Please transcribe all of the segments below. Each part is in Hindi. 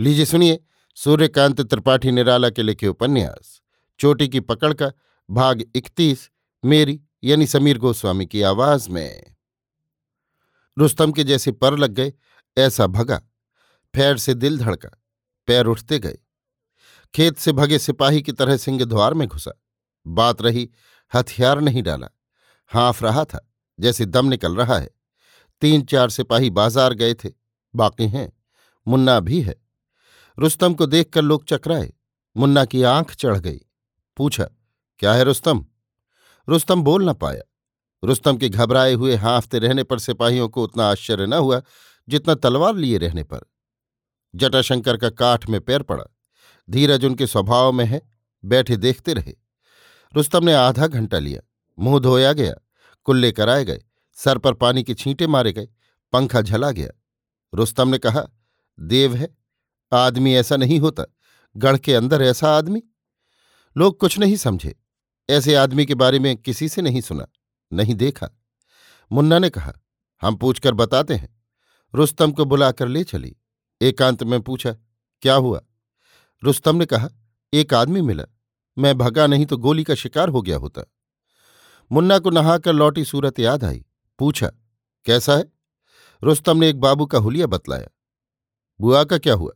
लीजिए सुनिए, सूर्यकांत त्रिपाठी निराला के लिखे उपन्यास, चोटी की पकड़ का भाग इकतीस, मेरी यानी समीर गोस्वामी की आवाज़ में। रुस्तम के जैसे पर लग गए, ऐसा भगा, फैर से दिल धड़का, पैर उठते गए। खेत से भगे सिपाही की तरह सिंह द्वार में घुसा, बात रही, हथियार नहीं डाला, हाँफ रहा था, जैसे दम निकल रहा है। तीन चार सिपाही बाज़ार गए थे, बाकी हैं, मुन्ना भी है। रुस्तम को देखकर लोग चकराए। मुन्ना की आँख चढ़ गई। पूछा, क्या है रुस्तम? रुस्तम बोल न पाया। रुस्तम के घबराए हुए हाफते रहने पर सिपाहियों को उतना आश्चर्य न हुआ जितना तलवार लिए रहने पर। जटाशंकर का काठ में पैर पड़ा। धीरज उनके स्वभाव में है, बैठे देखते रहे। रुस्तम ने आधा घंटा लिया। मुँह धोया गया, कुल्ले कराए गए, सर पर पानी के छींटे मारे गए, पंखा झला गया। रुस्तम ने कहा, देव है आदमी ऐसा नहीं होता। गढ़ के अंदर ऐसा आदमी? लोग कुछ नहीं समझे। ऐसे आदमी के बारे में किसी से नहीं सुना, नहीं देखा। मुन्ना ने कहा, हम पूछकर बताते हैं। रुस्तम को बुलाकर ले चली। एकांत में पूछा, क्या हुआ? रुस्तम ने कहा, एक आदमी मिला। मैं भगा नहीं तो गोली का शिकार हो गया होता। मुन्ना को नहाकर लौटी सूरत याद आई। पूछा, कैसा है? रुस्तम ने एक बाबू का हुलिया बतलाया, बुआ का क्या हुआ?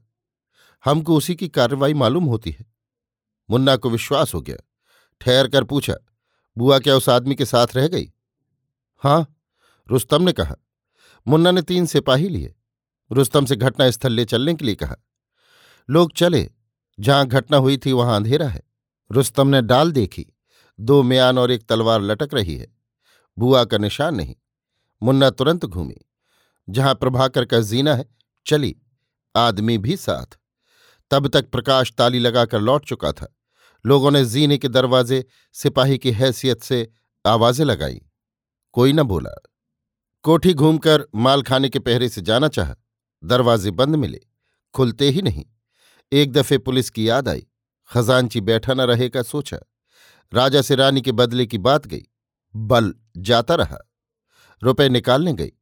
हमको उसी की कार्रवाई मालूम होती है। मुन्ना को विश्वास हो गया। ठहर कर पूछा, बुआ क्या उस आदमी के साथ रह गई? हाँ रुस्तम ने कहा। मुन्ना ने तीन सिपाही लिए। रुस्तम से घटना स्थल ले चलने के लिए कहा। लोग चले। जहाँ घटना हुई थी, वहाँ अंधेरा है। रुस्तम ने डाल देखी। दो म्यान और एक तलवार लटक रही है। बुआ का निशान नहीं। मुन्ना तुरंत घूमी। जहाँ प्रभाकर का जीना है, चली। आदमी भी साथ। तब तक प्रकाश ताली लगाकर लौट चुका था। लोगों ने जीने के दरवाजे, सिपाही की हैसियत से आवाज़ें लगाई। कोई न बोला। कोठी घूमकर माल खाने के पहरे से जाना चाहा। दरवाजे बंद मिले। खुलते ही नहीं। एक दफे पुलिस की याद आई। खजानची बैठा न रहेगा सोचा। राजा से रानी के बदले की बात गई। बल जाता रहा। रुपए निकालने गई।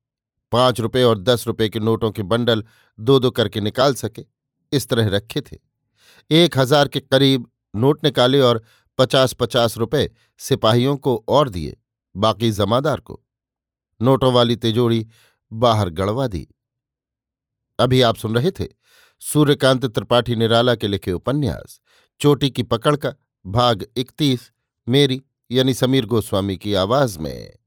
पाँच रुपए और दस रुपए के नोटों के बंडल दो दो करके निकाल सके। इस तरह रखे थे। एक हज़ार के करीब नोट निकाले और पचास पचास रुपए सिपाहियों को और दिए, बाकी जमादार को। नोटों वाली तिजोरी बाहर गड़वा दी। अभी आप सुन रहे थे सूर्यकांत त्रिपाठी निराला के लिखे उपन्यास, चोटी की पकड़ का भाग इकतीस, मेरी यानी समीर गोस्वामी की आवाज़ में।